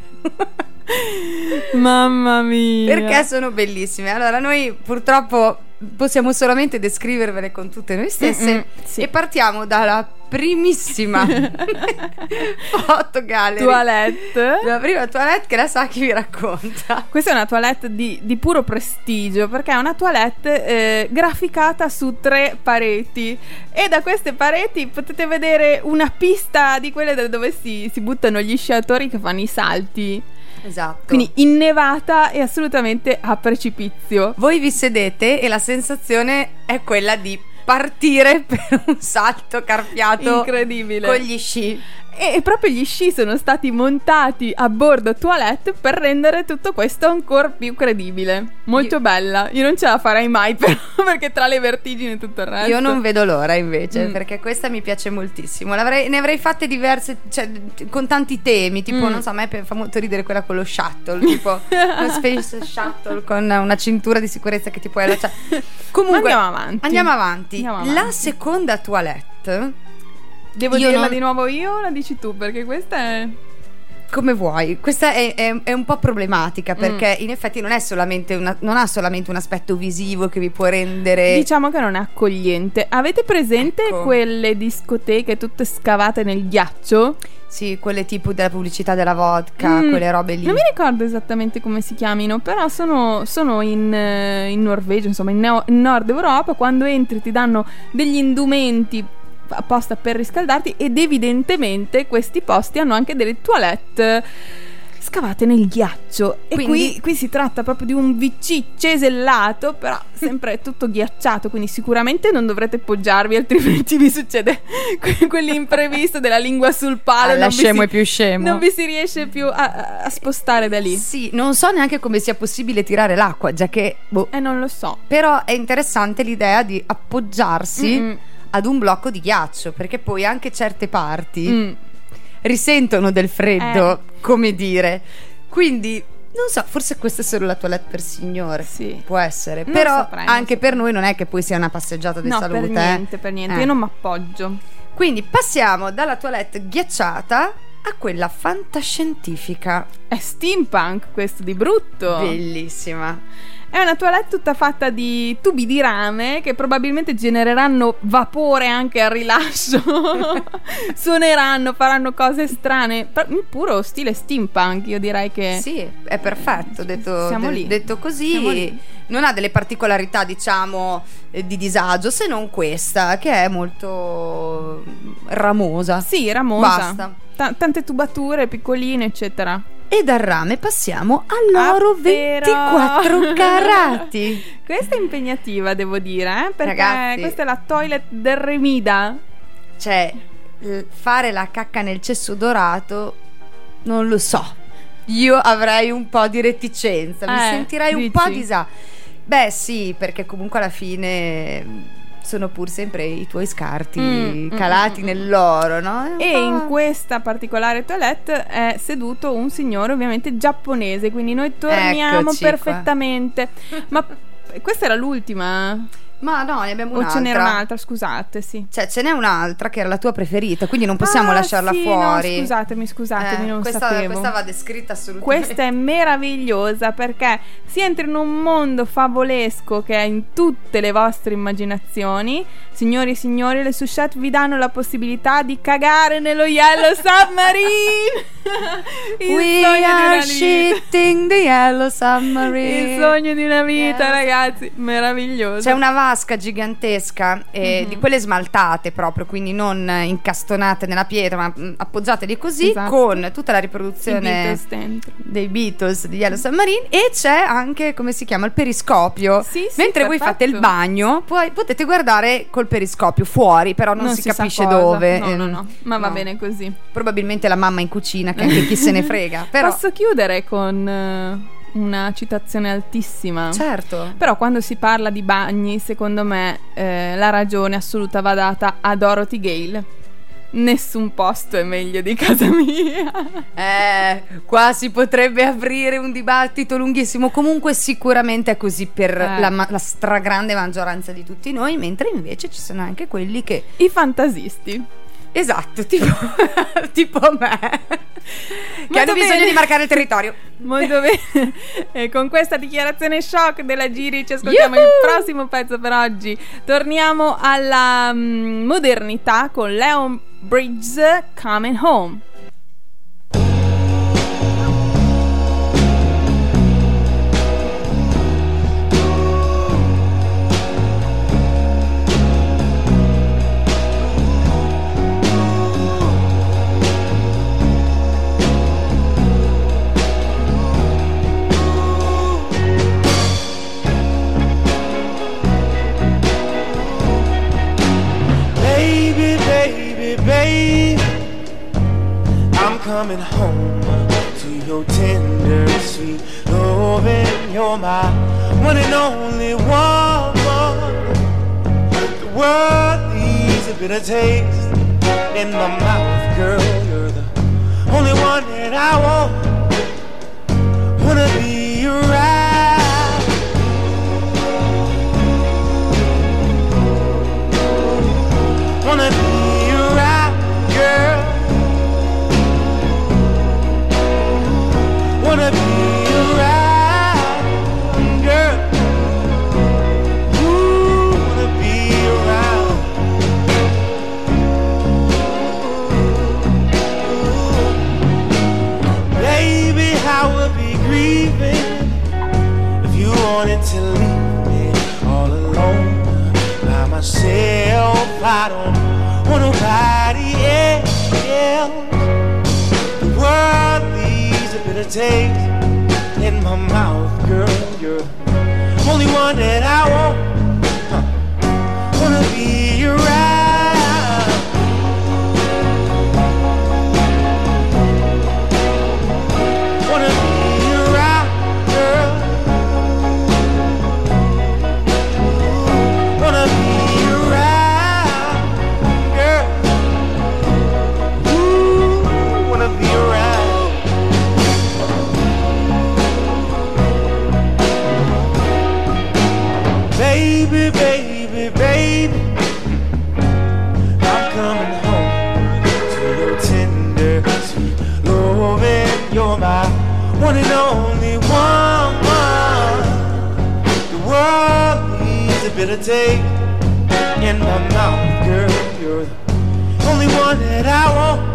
Mamma mia. Perché sono bellissime. Allora, noi purtroppo possiamo solamente descrivervele con tutte noi stesse. Mm-mm, sì. E partiamo dalla primissima <laughs> foto gallery. Toilette. La prima toilette che la Saki vi racconta. Questa è una toilette di, di puro prestigio perché è una toilette eh, graficata su tre pareti e da queste pareti potete vedere una pista di quelle da dove si, si buttano gli sciatori che fanno i salti. Esatto. Quindi innevata e assolutamente a precipizio. voi vi sedete e la sensazione è quella di partire <laughs> per un salto carpiato Incredibile. con gli sci. E, proprio gli sci sono stati montati a bordo toilette per rendere tutto questo ancora più credibile. Molto Io- bella. Io non ce la farei mai <laughs> però perché tra le vertigini e tutto il resto. Io non vedo l'ora invece, Mm. perché questa mi piace moltissimo. L'avrei- ne avrei fatte diverse, cioè, con tanti temi, tipo, Mm. non so, a me fa molto ridere quella con lo shuttle, tipo <laughs> una space shuttle con una cintura di sicurezza che ti puoi allacciare. <laughs> Comunque, Andiamo avanti. Andiamo avanti. Andiamo La avanti. seconda toilette, Devo Io dirla non- di nuovo io o la dici tu? Perché questa è. come vuoi, questa è, è- è un po' problematica Mm. perché in effetti non è solamente una- non ha solamente un aspetto visivo che vi può rendere Diciamo che non è accogliente. Avete presente Ecco. quelle discoteche tutte scavate nel ghiaccio? Sì, quelle tipo della pubblicità della vodka, Mm, quelle robe lì. Non mi ricordo esattamente come si chiamino, però sono, sono in, eh, in Norvegia, insomma in, neo- in Nord Europa. Quando entri ti danno degli indumenti apposta per riscaldarti ed evidentemente questi posti hanno anche delle toilette scavate nel ghiaccio e Quindi- qui, qui si tratta proprio di un VC cesellato però sempre <laughs> tutto ghiacciato quindi sicuramente non dovrete poggiarvi altrimenti vi succede que- quell'imprevisto della lingua sul palo Alla non vi scemo si- e più scemo. non vi si riesce più a, a spostare da lì. Sì, non so neanche come sia possibile tirare l'acqua, già che boh. Eh, non lo so. Però è interessante l'idea di appoggiarsi Mm-mm. Ad un blocco di ghiaccio, perché poi anche certe parti Mm. risentono del freddo, Eh. come dire. Quindi, non so, forse questa è solo la toilette per signore. Sì. Può essere. Non Però saprei, anche per noi non è che poi sia una passeggiata di No, salute. per eh. niente, per niente. Eh. Io non mi appoggio. Quindi passiamo dalla toilette ghiacciata a quella fantascientifica. È steampunk questo di brutto. Bellissima. È una toilette tutta fatta di tubi di rame che probabilmente genereranno vapore anche al rilascio. <laughs> Suoneranno, faranno cose strane. In puro stile steampunk, io direi che. Sì, è perfetto. Detto, de- lì. detto così, non ha delle particolarità, diciamo, eh, di disagio, se non questa, che è molto ramosa. Sì, ramosa. Basta. Ta- tante tubature piccoline, eccetera. E dal rame passiamo all'oro Ah, però. 24 carati. Questa è impegnativa, devo dire, eh, perché Ragazzi. questa è la toilet del Remida. Cioè, fare la cacca nel cesso dorato, non lo so. Io avrei un po' di reticenza, mi Eh, sentirei un dici? po' disagio. Beh, sì, perché comunque alla fine sono pur sempre i tuoi scarti Mm, calati mm, mm, nell'oro, no? E in questa particolare toilette è seduto un signore ovviamente giapponese, quindi noi torniamo Eccoci qua. perfettamente. Ma questa era l'ultima? Ma no, ne abbiamo O un'altra. ce n'era un'altra, scusate, sì. Cioè, ce n'è un'altra che era la tua preferita, quindi non possiamo Ah, lasciarla sì, fuori. No, scusatemi, scusatemi, Eh, non questa, sapevo. questa va descritta assolutamente. Questa è meravigliosa perché si entra in un mondo favolesco che è in tutte le vostre immaginazioni. Signori e signori, le Sushet vi danno la possibilità di cagare nello Yellow <laughs> Submarine. <laughs> Il We sogno di una are shitting the yellow submarine. Il sogno di una vita, Yes. ragazzi, meraviglioso. C'è una vasca gigantesca, eh, Mhm. di quelle smaltate proprio, quindi non incastonate nella pietra, ma mm, appoggiate lì così, Esatto. con tutta la riproduzione Beatles dei Beatles di Yellow Submarine e c'è anche, come si chiama, il periscopio. Sì, sì, Mentre voi perfetto. fate il bagno, poi potete guardare col periscopio fuori, però non, si, sa capisce dove. No, Eh, no, no, ma va no. bene così. Probabilmente la mamma in cucina, che anche chi se ne frega. <laughs> Però, Posso chiudere con eh, una citazione altissima? certo. Però quando si parla di bagni, secondo me eh, la ragione assoluta va data a Dorothy Gale. Nessun posto è meglio di casa mia. <laughs> Eh, qua si potrebbe aprire un dibattito lunghissimo. Comunque, sicuramente è così per Eh. la, ma- la stragrande maggioranza di tutti noi, mentre invece ci sono anche quelli che. I fantasisti. Esatto, tipo, <laughs> tipo me. che Molto hanno bisogno bene. di marcare il territorio. Molto bene. <laughs> E con questa dichiarazione shock della Giri ci ascoltiamo il Yuhu! prossimo pezzo per oggi. Torniamo alla mm, modernità con Leon Bridges Coming Home. Coming home to your tender, sweet loving. You're my one and only woman. The world needs a bitter taste in my mouth, girl. You're the only one that I want. Wanna be right. Wanna be taste in my mouth, girl. You're only one that I want. One and only woman. The world needs a bit of taste in my mouth, girl. You're the only one that I want.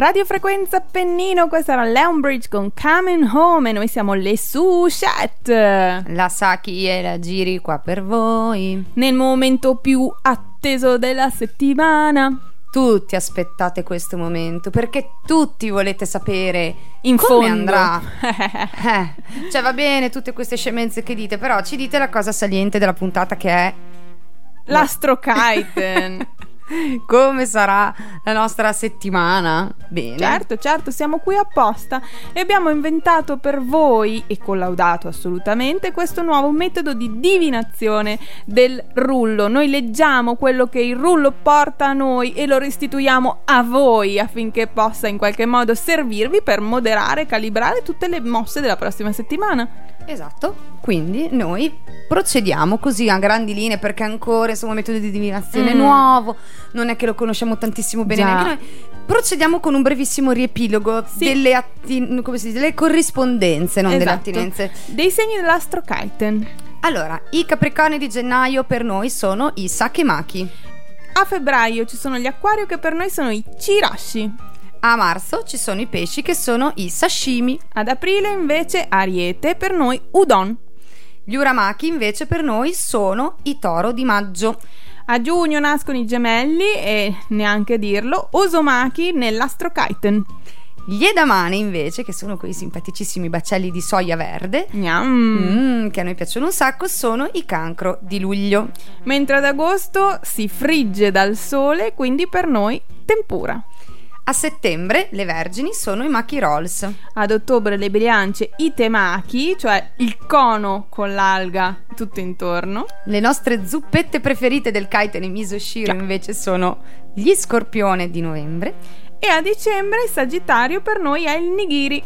Radiofrequenza Appennino, questa era Leonbridge con Coming Home e noi siamo le Sushet. La sa chi è la giri qua per voi. Nel momento più atteso della settimana. Tutti aspettate questo momento perché tutti volete sapere In come fondo. andrà. <laughs> Eh, cioè va bene tutte queste scemenze che dite, però ci dite la cosa saliente della puntata che è L'Astro Kiten. <laughs> <laughs> come sarà la nostra settimana. Bene. Certo, certo, siamo qui apposta e abbiamo inventato per voi e collaudato assolutamente questo nuovo metodo di divinazione del rullo. Noi leggiamo quello che il rullo porta a noi e lo restituiamo a voi affinché possa in qualche modo servirvi per moderare e calibrare tutte le mosse della prossima settimana. Esatto. Quindi noi procediamo così a grandi linee perché ancora insomma un metodo di divinazione Mm. nuovo, non è che lo conosciamo tantissimo bene Già. neanche noi. Procediamo con un brevissimo riepilogo Sì. delle, atti- come si dice, delle corrispondenze, non delle Esatto. attinenze. Dei segni dell'astro Kaiten. Allora, i capricorni di gennaio per noi sono i sakemaki. A febbraio ci sono gli acquario che per noi sono i Chirashi. A marzo ci sono i pesci che sono i sashimi. Ad aprile invece Ariete per noi Udon. Gli uramaki invece per noi sono i toro di maggio. A giugno nascono i gemelli e neanche dirlo Osomaki nell'astro Kaiten. Gli edamane invece, che sono quei simpaticissimi baccelli di soia verde, mm, che a noi piacciono un sacco, sono i cancro di luglio. Mentre ad agosto si frigge dal sole, quindi per noi tempura. A settembre le vergini sono i maki rolls. Ad ottobre le bilancie i temaki, cioè il cono con l'alga tutto intorno. Le nostre zuppette preferite del kaiten e misoshiro invece sono gli scorpione di novembre. E a dicembre il sagittario per noi è il nigiri.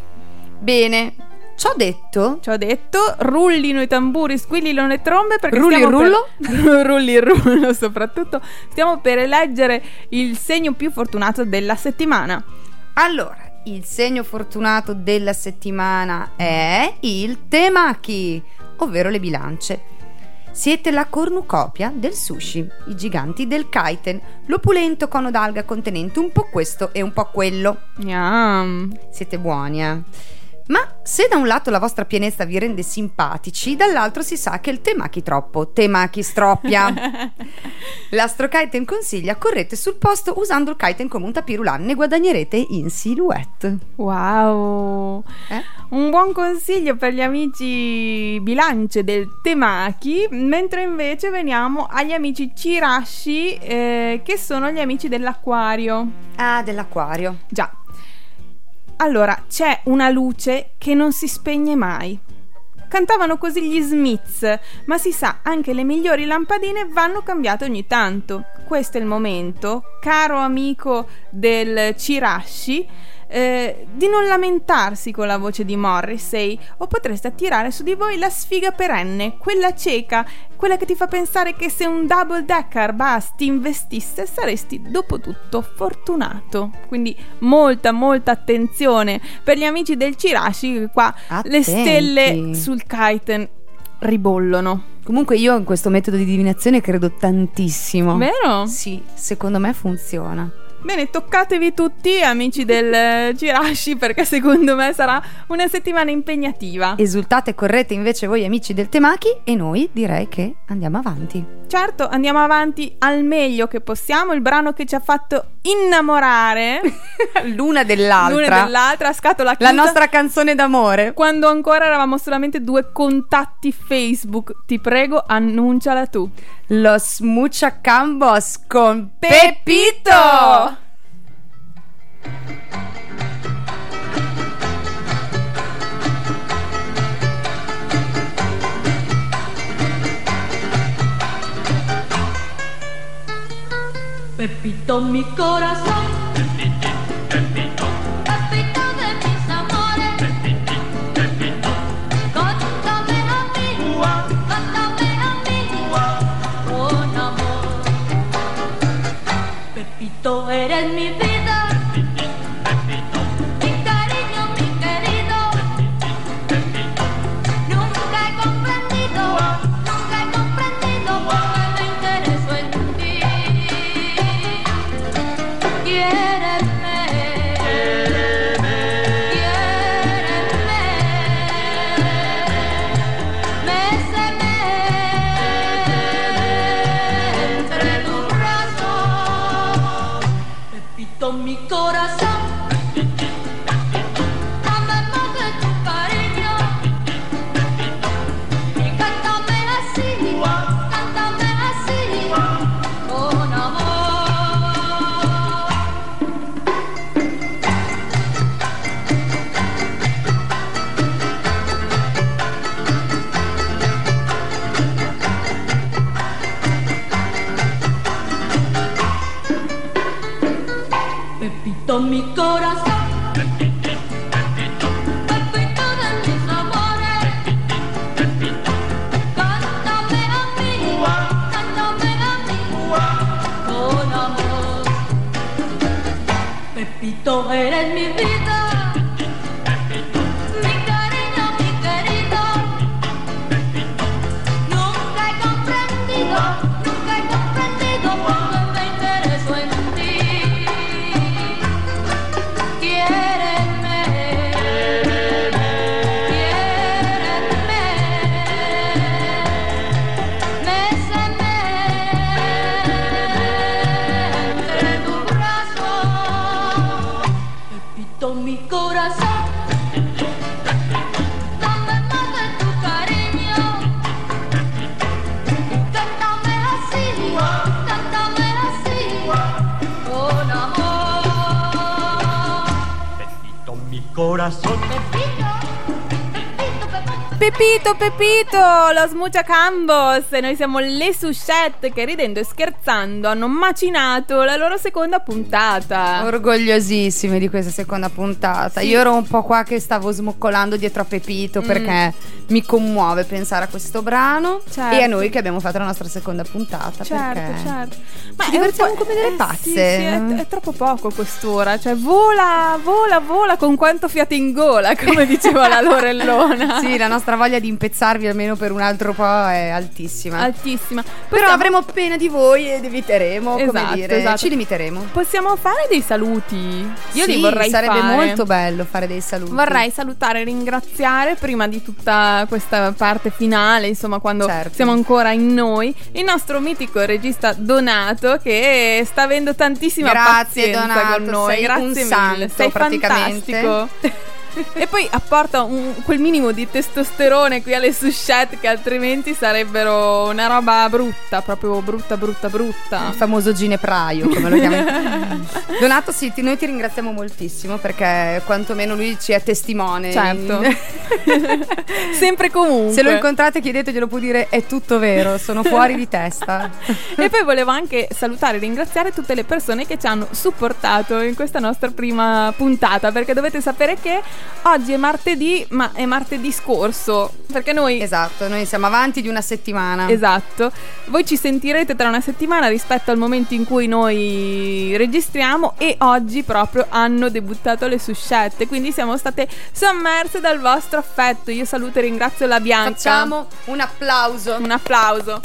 Bene, ciò detto, Ci ho detto, rullino i tamburi, squillino le trombe perché Rulli il rullo? per... <laughs> Rulli il rullo soprattutto. Stiamo per eleggere il segno più fortunato della settimana. allora, il segno fortunato della settimana è il temaki, ovvero le bilance. Siete la cornucopia del sushi, i giganti del kaiten, l'opulento cono d'alga contenente un po' questo e un po' quello. Yum. Siete buoni, eh? Ma se da un lato la vostra pienezza vi rende simpatici, dall'altro si sa che il temaki troppo, temaki stroppia. <laughs> L'Astro Kiten consiglia correte sul posto usando il kiten come un tapirulan, ne guadagnerete in silhouette. Wow. Eh? Un buon consiglio per gli amici bilance del Temaki, mentre invece veniamo agli amici Chirashi, eh, che sono gli amici dell'acquario. Ah, dell'acquario. Già. Allora, c'è una luce che non si spegne mai. Cantavano così gli Smiths, ma si sa, anche le migliori lampadine vanno cambiate ogni tanto. Questo è il momento, caro amico del Chirashi, eh, di non lamentarsi con la voce di Morrissey o potreste attirare su di voi la sfiga perenne, quella cieca, quella che ti fa pensare che se un double decker bus ti investisse saresti dopo tutto fortunato. Quindi molta molta attenzione per gli amici del Chirashi che qua le Attenti. stelle sul kiten ribollono. Comunque io in questo metodo di divinazione credo tantissimo. Vero? Sì, secondo me funziona. Bene, toccatevi tutti, amici del eh, Chirashi, perché secondo me sarà una settimana impegnativa. Esultate e correte invece voi amici del Temaki e noi direi che andiamo avanti. Certo, andiamo avanti al meglio che possiamo. Il brano che ci ha fatto innamorare <laughs> L'una dell'altra. l'una dell'altra, scatola La chiusa, nostra canzone d'amore. quando ancora eravamo solamente due contatti Facebook. Ti prego, annunciala tu. Los Muchacambos con Pepito! Pepito. Pepito mi corazón. Pepito, Pepito, los muchacambos. E noi siamo le Sushette che ridendo e scherzando hanno macinato la loro seconda puntata. Orgogliosissime di questa seconda puntata. Sì. Io ero un po' qua che stavo smoccolando dietro a Pepito perché mi commuove pensare a questo brano Certo. e a noi che abbiamo fatto la nostra seconda puntata. Certo, certo. ci è divertiamo come delle eh, pazze. sì, sì, è, è troppo poco quest'ora. Cioè, vola, vola, vola con quanto fiato in gola, come diceva la <laughs> Lorellona. Sì, la nostra voglia di impezzarvi almeno per un altro po' è altissima. Altissima. Però Possiamo- avremo pena di voi ed eviteremo, Esatto, come dire, esatto. ci limiteremo. Possiamo fare dei saluti? Io sì, li vorrei sarebbe fare. molto bello fare dei saluti. Vorrei salutare e ringraziare prima di tutta questa parte finale, insomma, quando Certo. siamo ancora in noi, il nostro mitico regista Donato che sta avendo tantissima Grazie, pazienza Donato, con noi. sei Grazie un mille, santo, sei praticamente. fantastico. <laughs> <laughs> e poi apporta un- quel minimo di testosterone qui alle sushette che altrimenti sarebbero una roba brutta, proprio brutta, brutta, brutta. Il famoso ginepraio, come lo chiamiamo. <laughs> Donato, sì, ti- noi ti ringraziamo moltissimo perché quantomeno lui ci è testimone. Certo. <laughs> Sempre comunque. Se lo incontrate chiedeteglielo può dire è tutto vero, sono fuori di testa. E poi volevo anche salutare e ringraziare tutte le persone che ci hanno supportato in questa nostra prima puntata, perché dovete sapere che oggi è martedì, ma è martedì scorso, perché noi... Esatto, noi siamo avanti di una settimana. Esatto, voi ci sentirete tra una settimana rispetto al momento in cui noi registriamo e oggi proprio hanno debuttato le suscette, quindi siamo state sommerse dal vostro affetto. Io saluto e ringrazio la Bianca. Facciamo un applauso. un applauso.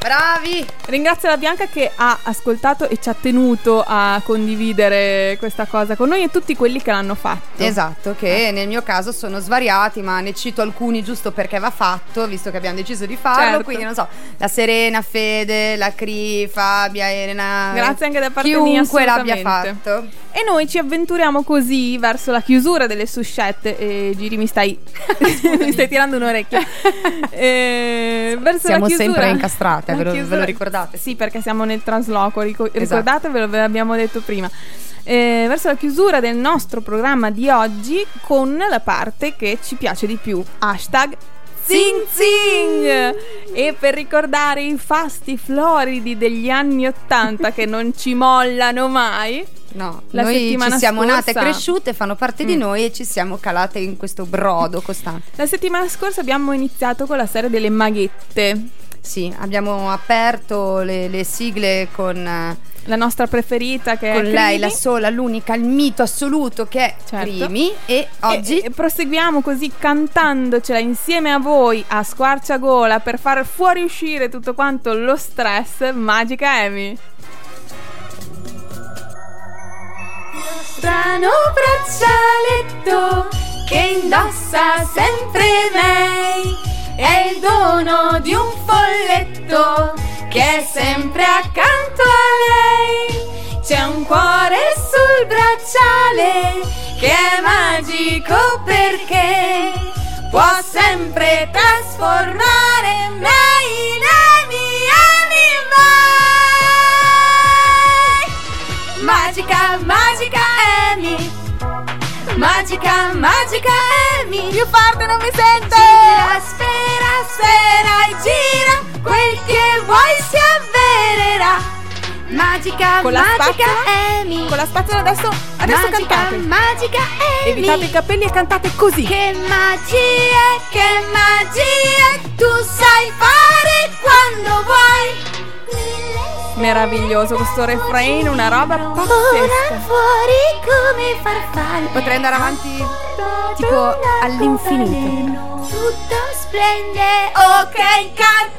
Bravi! Ringrazio la Bianca che ha ascoltato e ci ha tenuto a condividere questa cosa con noi e tutti quelli che l'hanno fatto. Esatto, che nel mio caso sono svariati, ma ne cito alcuni giusto perché va fatto, visto che abbiamo deciso di farlo. Certo. Quindi non so, la Serena, Fede, la Cri, Fabia, Elena. Grazie anche da parte mia, chiunque l'abbia fatto. E noi ci avventuriamo così verso la chiusura delle suscette. E Giri, mi stai, <laughs> <laughs> mi stai tirando un'orecchia. <laughs> Eh, verso Siamo la chiusura, sempre incastrate, la ve lo- ve lo ricordate? Sì, perché siamo nel trasloco. rico- Esatto. Ricordatevelo, ve l'abbiamo detto prima. Eh, verso la chiusura del nostro programma di oggi con la parte che ci piace di più. Hashtag Zing Zing! E per ricordare i fasti floridi degli anni Ottanta che non ci mollano mai, No, La noi ci siamo nate e scorsa- cresciute, fanno parte di Mm. noi e ci siamo calate in questo brodo costante. la settimana scorsa abbiamo iniziato con la serie delle maghette. Sì, abbiamo aperto le, le sigle con, eh, La nostra preferita che con è lei, Crimi. la sola, l'unica, il mito assoluto che è Certo. Crimi e oggi E, e proseguiamo così cantandocela insieme a voi a squarciagola per far fuoriuscire tutto quanto lo stress. Magica Amy. strano braccialetto che indossa sempre lei. È il dono di un folletto che è sempre accanto a lei. C'è un cuore sul bracciale che è magico perché può sempre trasformare me in. Magica, magica Magica, magica Amy Più forte non mi sento Gira, spera, spera e gira Quel che vuoi si avvererà Magica, Con la magica? Amy. Con la spazzola adesso, adesso magica, cantate. magica Amy. Evitate i capelli e cantate così. Che magia, che magia tu sai fare quando vuoi. Meraviglioso questo refrain, una roba Ora pazzesca. fuori come farfalle. Potrei andare avanti tipo all'infinito. Tutto splende, che incanto.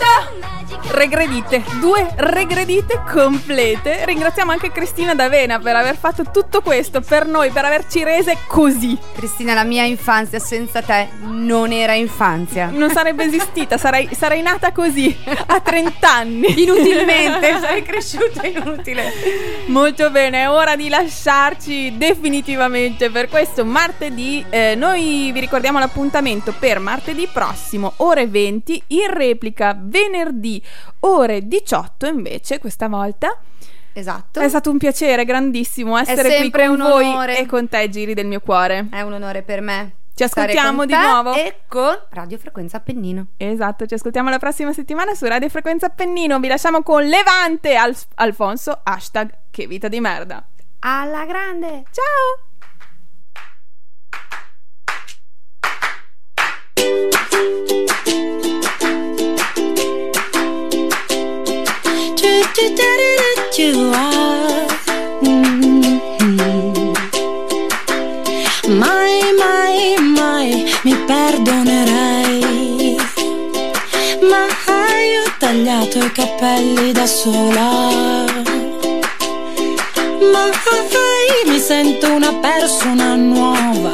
Regredite, due regredite complete. Ringraziamo anche Cristina D'Avena per aver fatto tutto questo per noi, per averci rese così. Cristina, la mia infanzia senza te non era infanzia. Non sarebbe esistita, sarei, sarei nata così a 30 anni. Inutilmente, sarei <laughs> cresciuta inutile. Molto bene, è ora di lasciarci definitivamente per questo martedì. Eh, noi vi ricordiamo l'appuntamento per martedì prossimo, ore 20, in replica venerdì, ore 18 invece questa volta. Esatto. È stato un piacere grandissimo essere qui con un voi onore. e con te, Giri del mio cuore. È un onore per me. Ci ascoltiamo di nuovo. E con Radio Frequenza Appennino. Esatto, ci ascoltiamo la prossima settimana su Radio Frequenza Appennino. Vi lasciamo con Levante Al- Alfonso, hashtag che vita di merda. Alla grande! Ciao! Mai, mi perdonerei. Ma hai tagliato i capelli da sola. Ma mi sento una persona nuova.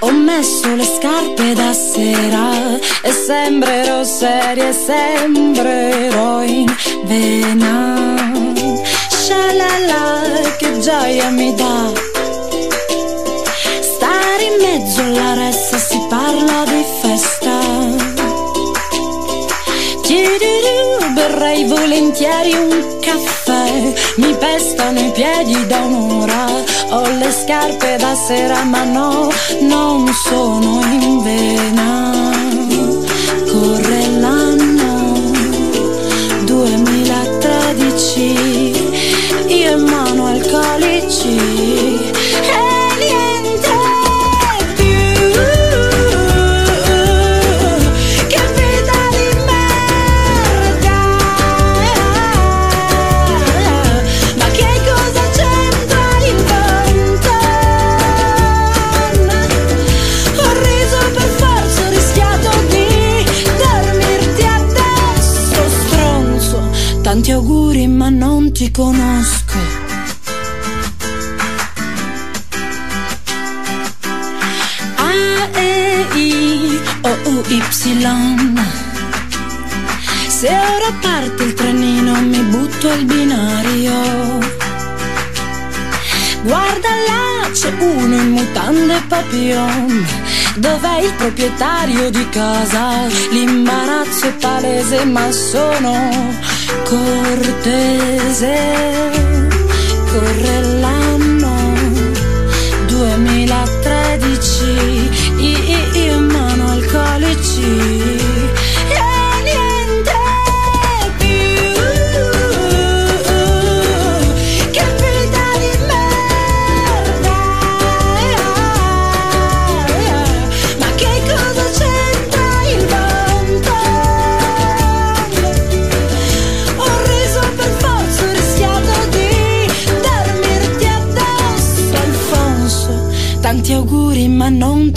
Ho messo le scarpe da sera e sembrerò seria sembrerò in vena. Shalala, che gioia mi dà. Stare in mezzo alla ressa parla di festa. Tirirù, berrei volentieri un caffè. Mi pestano i piedi da un'ora. Ho le scarpe da sera, ma no, non sono in vena. Corre l'anno 2013. Io in mano alcolici. Auguri, ma non ti conosco. A, E, I, O, U, Y. Se ora parte il trenino mi butto al binario. Guarda là, c'è uno in mutande papillon. Dov'è il proprietario di casa? L'imbarazzo è palese, ma sono cortese, corre l'anno 2013, i, i, i mano alcolici. uri manong